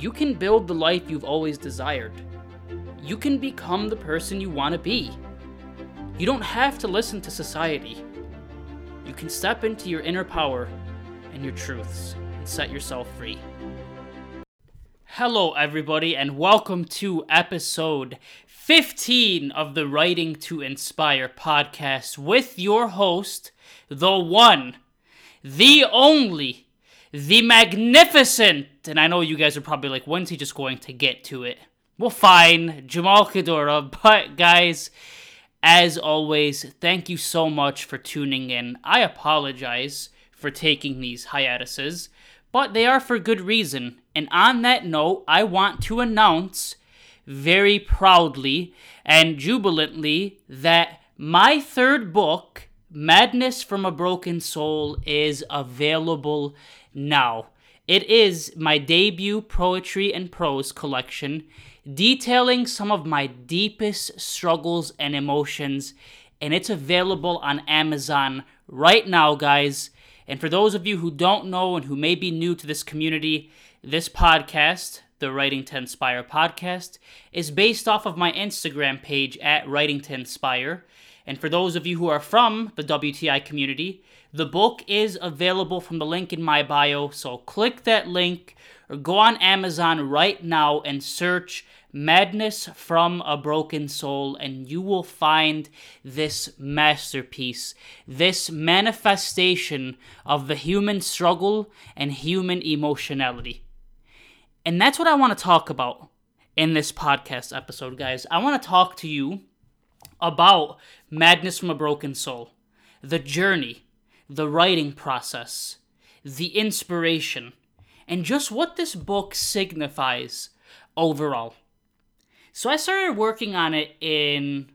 you can build the life you've always desired. You can become the person you want to be. You don't have to listen to society. You can step into your inner power and your truths and set yourself free. Hello, everybody, and welcome to episode 15 of the Writing to Inspire podcast with your host, the one, the only, the magnificent, and I know you guys are probably like, when's he just going to get to it? Well, fine, Jamal Kadora, but guys, as always, thank you so much for tuning in. I apologize for taking these hiatuses, but they are for good reason. And on that note, I want to announce very proudly and jubilantly that my third book, Madness from a Broken Soul, is available now. It is my debut poetry and prose collection detailing some of my deepest struggles and emotions, and it's available on Amazon right now, guys. And for those of you who don't know and who may be new to this community, this podcast, the Writing to Inspire podcast, is based off of my Instagram page at Writing to Inspire. And for those of you who are from the WTI community, the book is available from the link in my bio. So click that link or go on Amazon right now and search Madness from a Broken Soul, and you will find this masterpiece, this manifestation of the human struggle and human emotionality. And that's what I want to talk about in this podcast episode, guys. I want to talk to you about Madness from a Broken Soul, the journey, the writing process, the inspiration, and just what this book signifies overall. So I started working on it in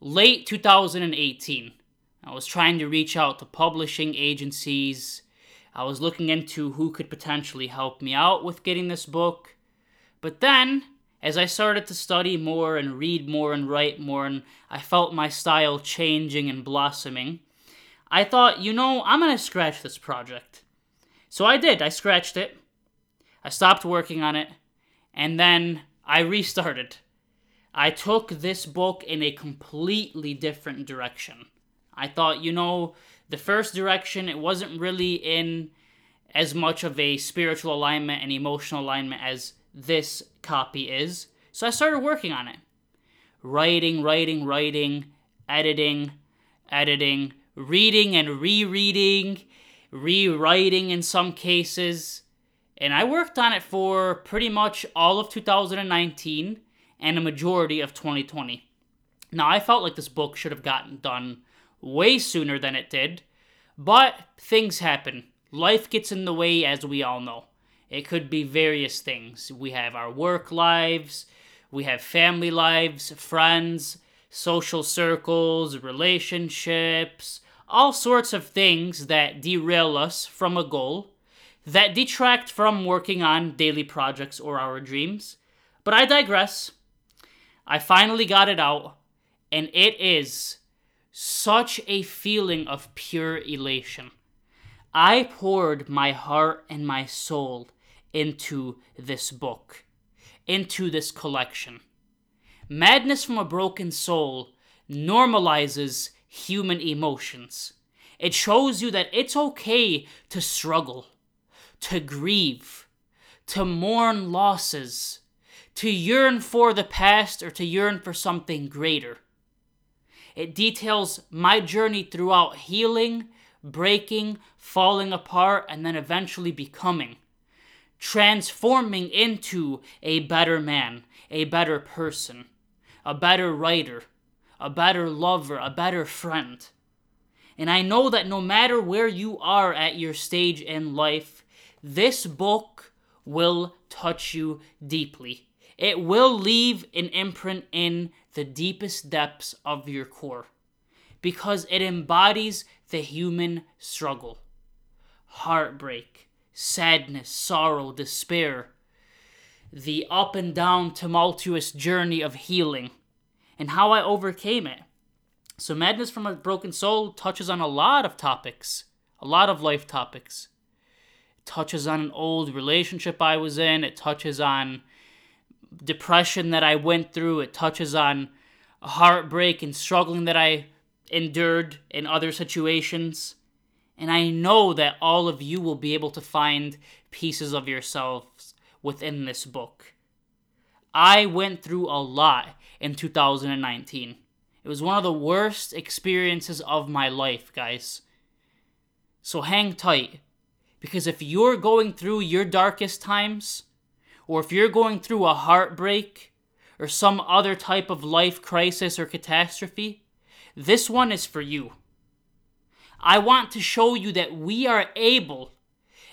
late 2018. I was trying to reach out to publishing agencies. I was looking into who could potentially help me out with getting this book. But then, as I started to study more and read more and write more, and I felt my style changing and blossoming, I thought, you know, I'm going to scratch this project. So I did. I scratched it. I stopped working on it. And then I restarted. I took this book in a completely different direction. I thought, you know, the first direction, it wasn't really in as much of a spiritual alignment and emotional alignment as this copy is. So I started working on it. Writing, writing, writing, editing, editing, reading and rereading, rewriting in some cases. And I worked on it for pretty much all of 2019 and a majority of 2020. Now, I felt like this book should have gotten done way sooner than it did, but things happen. Life gets in the way, as we all know. It could be various things. We have our work lives, we have family lives, friends, social circles, relationships, all sorts of things that derail us from a goal, that detract from working on daily projects or our dreams. But I digress. I finally got it out, and it is such a feeling of pure elation. I poured my heart and my soul into this book, into this collection. Madness from a Broken Soul normalizes human emotions. It shows you that it's okay to struggle, to grieve, to mourn losses, to yearn for the past or to yearn for something greater. It details my journey throughout healing, breaking, falling apart, and then eventually becoming. Transforming into a better man, a better person, a better writer, a better lover, a better friend. And I know that no matter where you are at your stage in life, this book will touch you deeply. It will leave an imprint in the deepest depths of your core because it embodies the human struggle heartbreak, sadness, sorrow, despair, the up and down tumultuous journey of healing, and how I overcame it. So, Madness from a Broken Soul touches on a lot of topics, a lot of life topics. It touches on an old relationship I was in, it touches on depression that I went through, it touches on heartbreak and struggling that I endured in other situations. And I know that all of you will be able to find pieces of yourselves within this book. I went through a lot in 2019. It was one of the worst experiences of my life, guys. So hang tight. Because if you're going through your darkest times, or if you're going through a heartbreak, or some other type of life crisis or catastrophe, this one is for you. I want to show you that we are able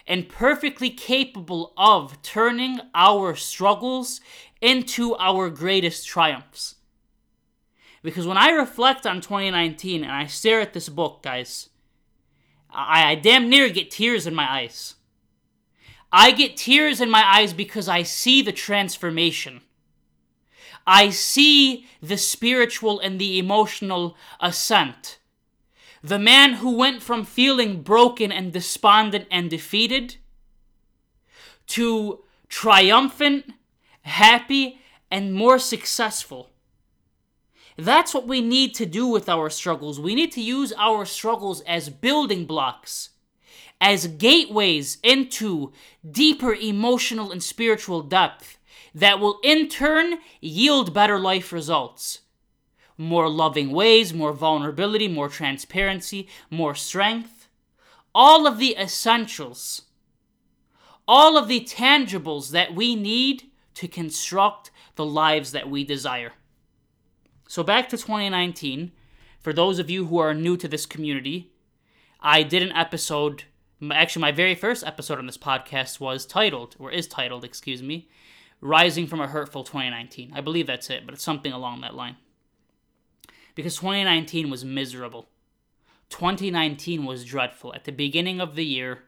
and perfectly capable of turning our struggles into our greatest triumphs. Because when I reflect on 2019 and I stare at this book, guys, I, I damn near get tears in my eyes. I get tears in my eyes because I see the transformation. I see the spiritual and the emotional ascent. The man who went from feeling broken and despondent and defeated to triumphant, happy, and more successful. That's what we need to do with our struggles. We need to use our struggles as building blocks, as gateways into deeper emotional and spiritual depth that will in turn yield better life results. More loving ways, more vulnerability, more transparency, more strength. All of the essentials, all of the tangibles that we need to construct the lives that we desire. So back to 2019. For those of you who are new to this community, I did an episode. Actually, my very first episode on this podcast was titled, or is titled, excuse me, Rising from a Hurtful 2019. I believe that's it, but it's something along that line. Because 2019 was miserable. 2019 was dreadful. At the beginning of the year,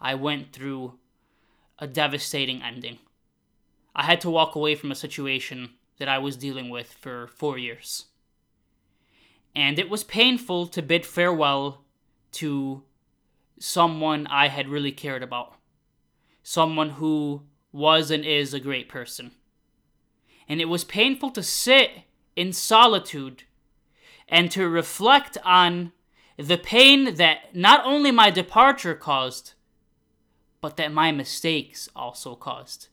I went through a devastating ending. I had to walk away from a situation that I was dealing with for four years. And it was painful to bid farewell to someone I had really cared about, someone who was and is a great person. And it was painful to sit in solitude and to reflect on the pain that not only my departure caused, but that my mistakes also caused.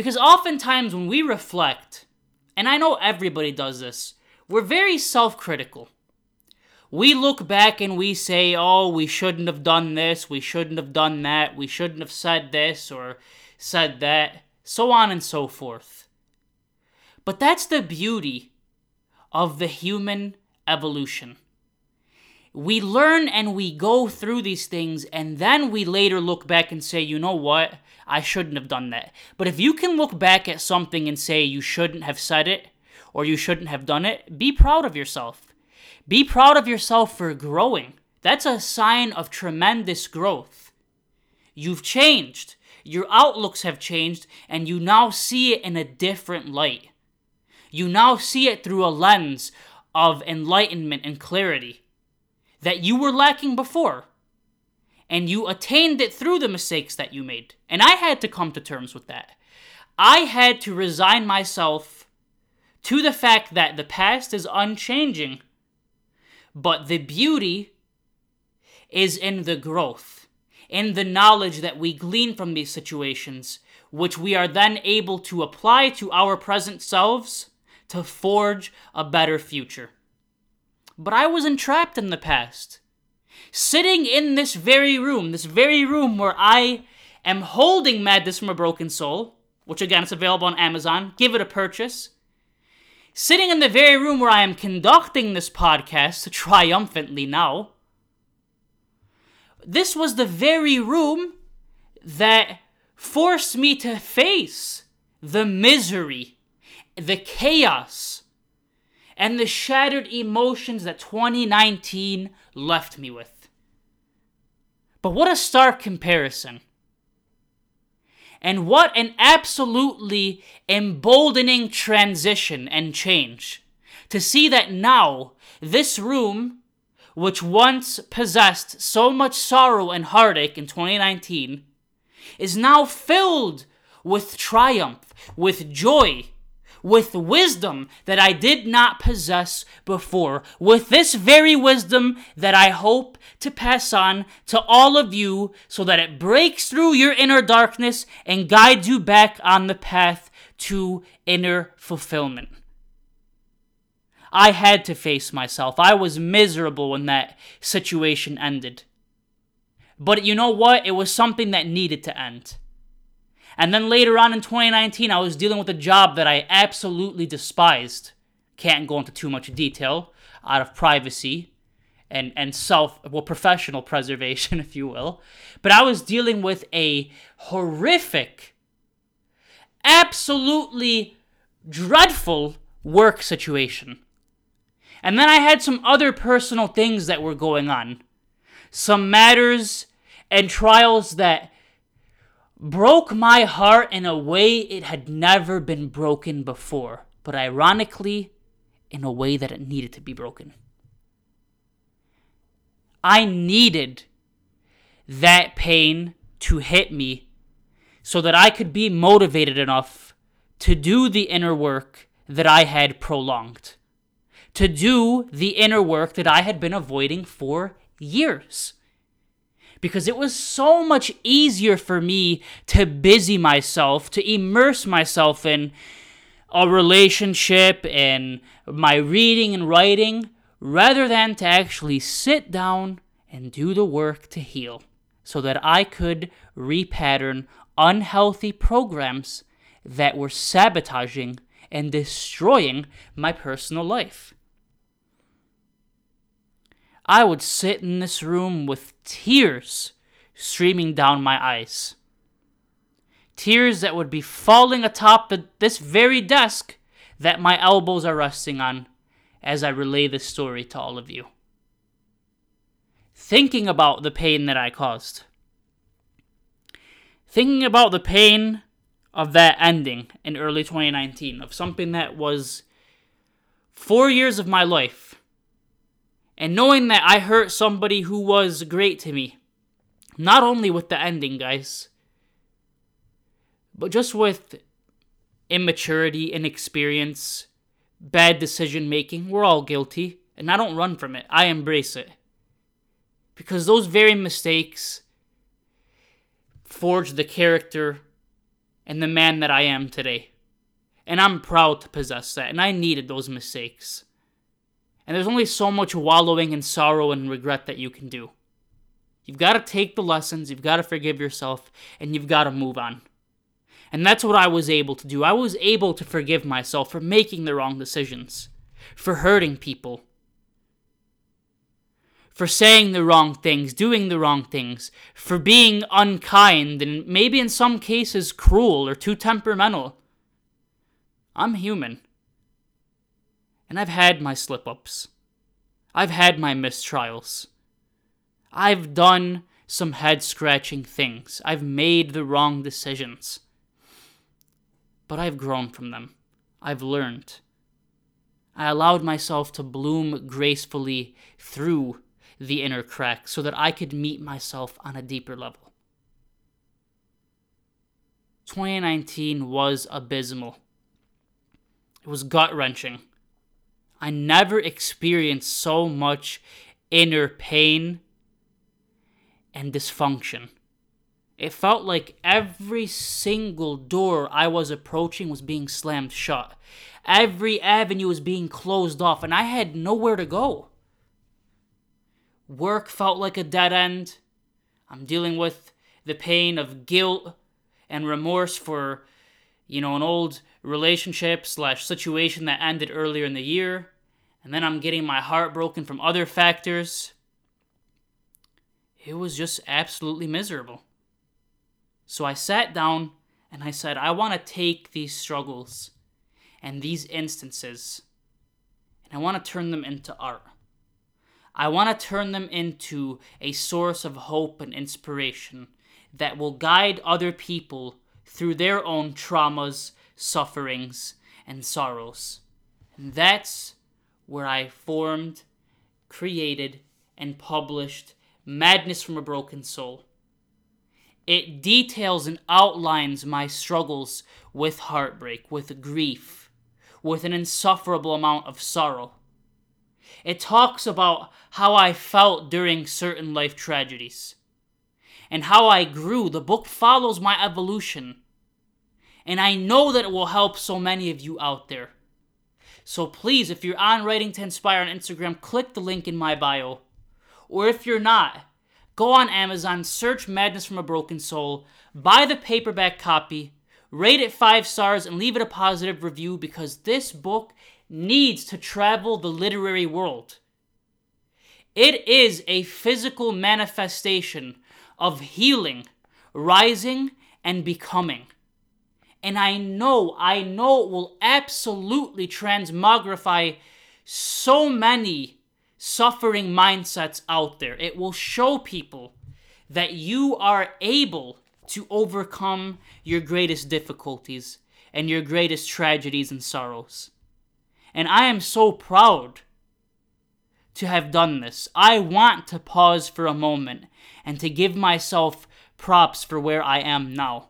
Because oftentimes when we reflect, and I know everybody does this, we're very self critical. We look back and we say, oh, we shouldn't have done this, we shouldn't have done that, we shouldn't have said this or said that, so on and so forth. But that's the beauty of the human evolution. We learn and we go through these things, and then we later look back and say, you know what? I shouldn't have done that. But if you can look back at something and say you shouldn't have said it or you shouldn't have done it, be proud of yourself. Be proud of yourself for growing. That's a sign of tremendous growth. You've changed. Your outlooks have changed, and you now see it in a different light. You now see it through a lens of enlightenment and clarity that you were lacking before and you attained it through the mistakes that you made. And I had to come to terms with that. I had to resign myself to the fact that the past is unchanging, but the beauty is in the growth, in the knowledge that we glean from these situations, which we are then able to apply to our present selves to forge a better future. But I was entrapped in the past sitting in this very room, this very room where I am holding Madness from a Broken Soul, which again is available on Amazon. Give it a purchase. Sitting in the very room where I am conducting this podcast triumphantly now. This was the very room that forced me to face the misery, the chaos, and the shattered emotions that 2019 left me with. But what a stark comparison. And what an absolutely emboldening transition and change to see that now this room which once possessed so much sorrow and heartache in 2019, is now filled with triumph, with joy, with wisdom that I did not possess before, with this very wisdom that I hope to pass on to all of you so that it breaks through your inner darkness and guides you back on the path to inner fulfillment. I had to face myself. I was miserable when that situation ended. But you know what? It was something that needed to end. And then later on in 2019, I was dealing with a job that I absolutely despised. Can't go into too much detail out of privacy and, and self, well, professional preservation, if you will. But I was dealing with a horrific, absolutely dreadful work situation. And then I had some other personal things that were going on. Some matters and trials that broke my heart in a way it had never been broken before, but ironically, in a way that it needed to be broken. I needed that pain to hit me so that I could be motivated enough to do the inner work that I had prolonged to do the inner work that I had been avoiding for years. Because it was so much easier for me to busy myself, to immerse myself in a relationship and my reading and writing, rather than to actually sit down and do the work to heal so that I could repattern unhealthy programs that were sabotaging and destroying my personal life. I would sit in this room with tears streaming down my eyes. Tears that would be falling atop this very desk that my elbows are resting on as I relay this story to all of you. Thinking about the pain that I caused. Thinking about the pain of that ending in early 2019, of something that was four years of my life and knowing that I hurt somebody who was great to me. Not only with the ending, guys, but just with immaturity, inexperience, bad decision making. We're all guilty, and I don't run from it. I embrace it. Because those very mistakes forged the character and the man that I am today. And I'm proud to possess that, and I needed those mistakes. And there's only so much wallowing in sorrow and regret that you can do. You've got to take the lessons, you've got to forgive yourself, and you've got to move on. And that's what I was able to do. I was able to forgive myself for making the wrong decisions, for hurting people, for saying the wrong things, doing the wrong things, for being unkind and maybe in some cases cruel or too temperamental. I'm human. And I've had my slip ups. I've had my mistrials. I've done some head scratching things. I've made the wrong decisions. But I've grown from them. I've learned. I allowed myself to bloom gracefully through the inner cracks so that I could meet myself on a deeper level. 2019 was abysmal. It was gut wrenching. I never experienced so much inner pain and dysfunction. It felt like every single door I was approaching was being slammed shut. Every avenue was being closed off, and I had nowhere to go. Work felt like a dead end. I'm dealing with the pain of guilt and remorse for, you know, an old relationship slash situation that ended earlier in the year, and then I'm getting my heart broken from other factors. It was just absolutely miserable. So I sat down and I said, I want to take these struggles and these instances and I want to turn them into art. I want to turn them into a source of hope and inspiration that will guide other people through their own traumas sufferings, and sorrows. And that's where I formed, created, and published Madness from a Broken Soul. It details and outlines my struggles with heartbreak, with grief, with an insufferable amount of sorrow. It talks about how I felt during certain life tragedies and how I grew. The book follows my evolution. And I know that it will help so many of you out there. So please, if you're on Writing to Inspire on Instagram, click the link in my bio. Or if you're not, go on Amazon, search Madness from a Broken Soul, buy the paperback copy, rate it five stars, and leave it a positive review because this book needs to travel the literary world. It is a physical manifestation of healing, rising, and becoming. And I know, I know it will absolutely transmogrify so many suffering mindsets out there. It will show people that you are able to overcome your greatest difficulties and your greatest tragedies and sorrows. And I am so proud to have done this. I want to pause for a moment and to give myself props for where I am now.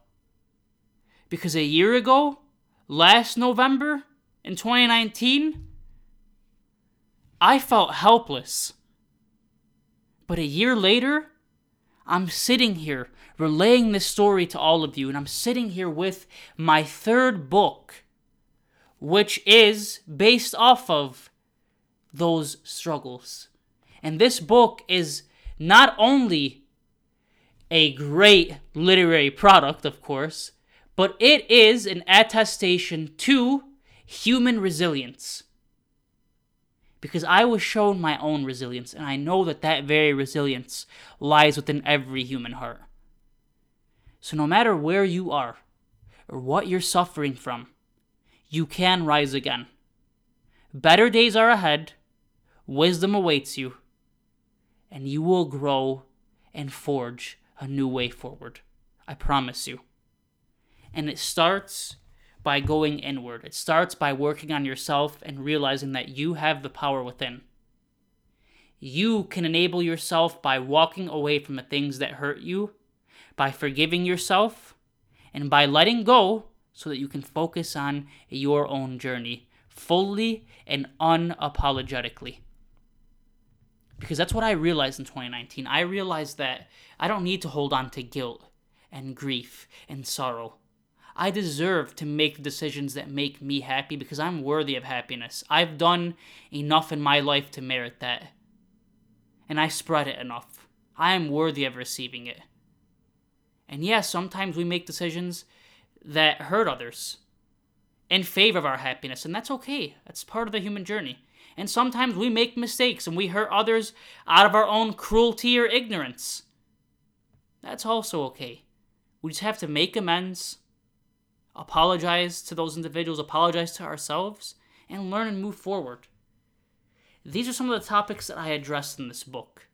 Because a year ago, last November in 2019, I felt helpless. But a year later, I'm sitting here relaying this story to all of you, and I'm sitting here with my third book, which is based off of those struggles. And this book is not only a great literary product, of course, but it is an attestation to human resilience. Because I was shown my own resilience, and I know that that very resilience lies within every human heart. So, no matter where you are or what you're suffering from, you can rise again. Better days are ahead, wisdom awaits you, and you will grow and forge a new way forward. I promise you. And it starts by going inward. It starts by working on yourself and realizing that you have the power within. You can enable yourself by walking away from the things that hurt you, by forgiving yourself, and by letting go so that you can focus on your own journey fully and unapologetically because that's what I realized in 2019. I realized that I don't need to hold on to guilt and grief and sorrow. I deserve to make decisions that make me happy because I'm worthy of happiness. I've done enough in my life to merit that. And I spread it enough. I am worthy of receiving it. And yes, sometimes we make decisions that hurt others in favor of our happiness, and that's okay. That's part of the human journey. And sometimes we make mistakes and we hurt others out of our own cruelty or ignorance. That's also okay. We just have to make amends, apologize to those individuals, apologize to ourselves, and learn and move forward. These are some of the topics that I addressed in this book.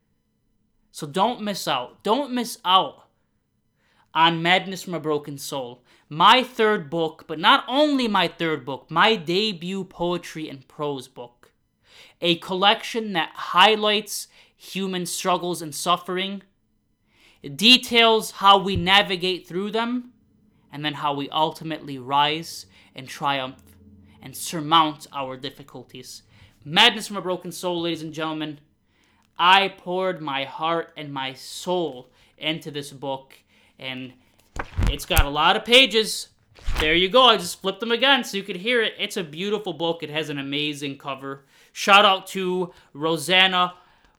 So don't miss out. Don't miss out on Madness from a Broken Soul. My third book, but not only my third book, my debut poetry and prose book a collection that highlights human struggles and suffering, details how we navigate through them, and then how we ultimately rise and triumph and surmount our difficulties. Madness from a Broken Soul, ladies and gentlemen. I poured my heart and my soul into this book, and it's got a lot of pages. There you go. I just flipped them again so you could hear it. It's a beautiful book. It has an amazing cover. Shout out to Roseanna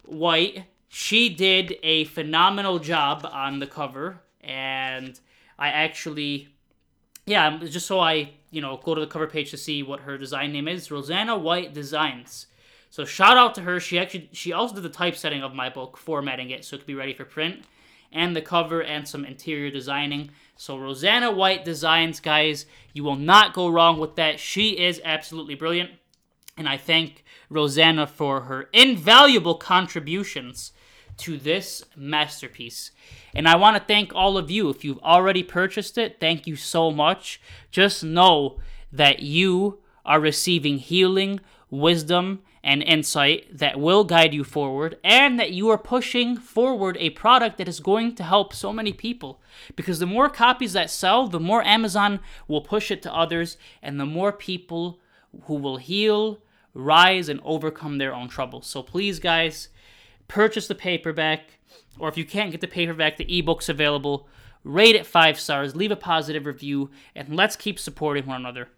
White. She did a phenomenal job on the cover, and I actually, yeah, um, just so I, you know, go to the cover page to see what her design name is. Roseanna White Designs. So shout out to her. She actually, she also did the typesetting of my book, formatting it so it could be ready for print, and the cover and some interior designing. So Roseanna White Designs, guys, you will not go wrong with that. She is absolutely brilliant. And I thank Roseanna for her invaluable contributions to this masterpiece. And I want to thank all of you. If you've already purchased it, thank you so much. Just know that you are receiving healing, wisdom and insight that will guide you forward, and that you are pushing forward a product that is going to help so many people. Because the more copies that sell, the more Amazon will push it to others, and the more people who will heal, rise, and overcome their own troubles. So please, guys, purchase the paperback, or if you can't get the paperback, the ebook's available. Rate it five stars, leave a positive review, and let's keep supporting one another.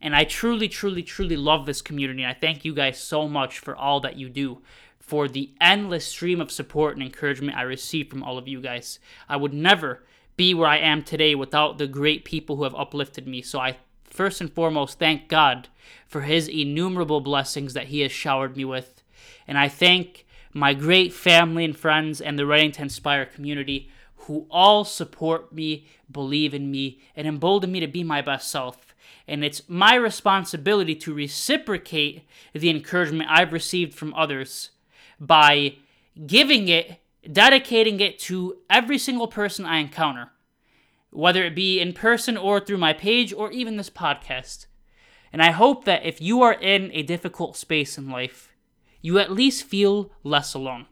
And I truly, truly, truly love this community. I thank you guys so much for all that you do, for the endless stream of support and encouragement I receive from all of you guys. I would never be where I am today without the great people who have uplifted me. So I first and foremost thank God for his innumerable blessings that he has showered me with. And I thank my great family and friends and the Writing to Inspire community who all support me, believe in me, and embolden me to be my best self and it's my responsibility to reciprocate the encouragement I've received from others by giving it, dedicating it to every single person I encounter, whether it be in person or through my page or even this podcast. And I hope that if you are in a difficult space in life, you at least feel less alone.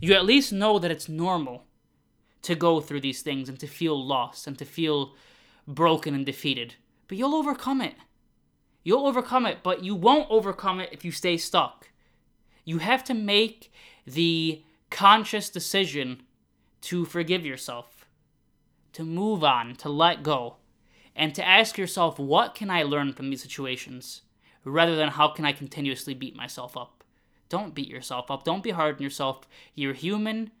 You at least know that it's normal to go through these things and to feel lost and to feel broken and defeated but you'll overcome it. You'll overcome it, but you won't overcome it if you stay stuck. You have to make the conscious decision to forgive yourself, to move on, to let go, and to ask yourself, what can I learn from these situations, rather than how can I continuously beat myself up. Don't beat yourself up. Don't be hard on yourself. You're human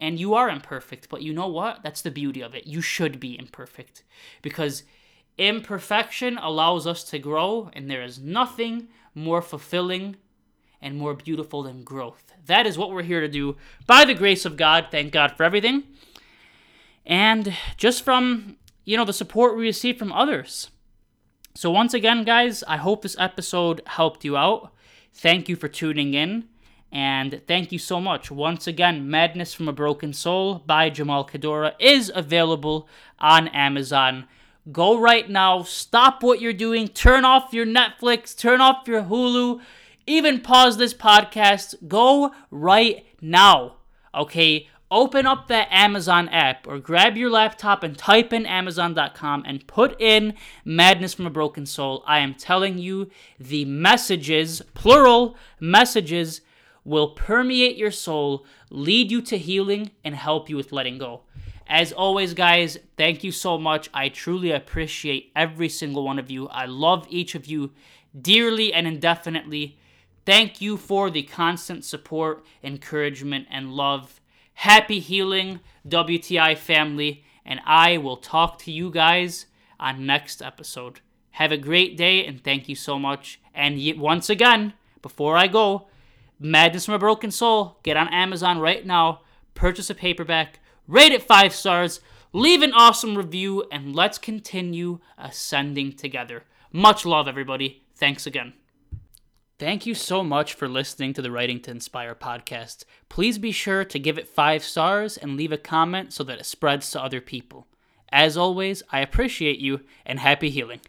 and you are imperfect, but you know what? That's the beauty of it. You should be imperfect because Imperfection allows us to grow, and there is nothing more fulfilling and more beautiful than growth. That is what we're here to do by the grace of God. Thank God for everything. And just from, you know, the support we receive from others. So, once again, guys, I hope this episode helped you out. Thank you for tuning in. And thank you so much. Once again, Madness from a Broken Soul by Jamal Khedora is available on Amazon. Go right now. Stop what you're doing. Turn off your Netflix. Turn off your Hulu. Even pause this podcast. Go right now. Okay? Open up that Amazon app or grab your laptop and type in Amazon.com and put in Madness from a Broken Soul. I am telling you, the messages, plural messages, will permeate your soul, lead you to healing, and help you with letting go. As always, guys, thank you so much. I truly appreciate every single one of you. I love each of you dearly and indefinitely. Thank you for the constant support, encouragement, and love. Happy healing, WTI family, and I will talk to you guys on next episode. Have a great day, and thank you so much. And once again, before I go, Madness from a Broken Soul, get on Amazon right now, purchase a paperback rate it five stars, leave an awesome review, and let's continue ascending together. Much love, everybody. Thanks again. Thank you so much for listening to the Writing to Inspire podcast. Please be sure to give it five stars and leave a comment so that it spreads to other people. As always, I appreciate you and happy healing.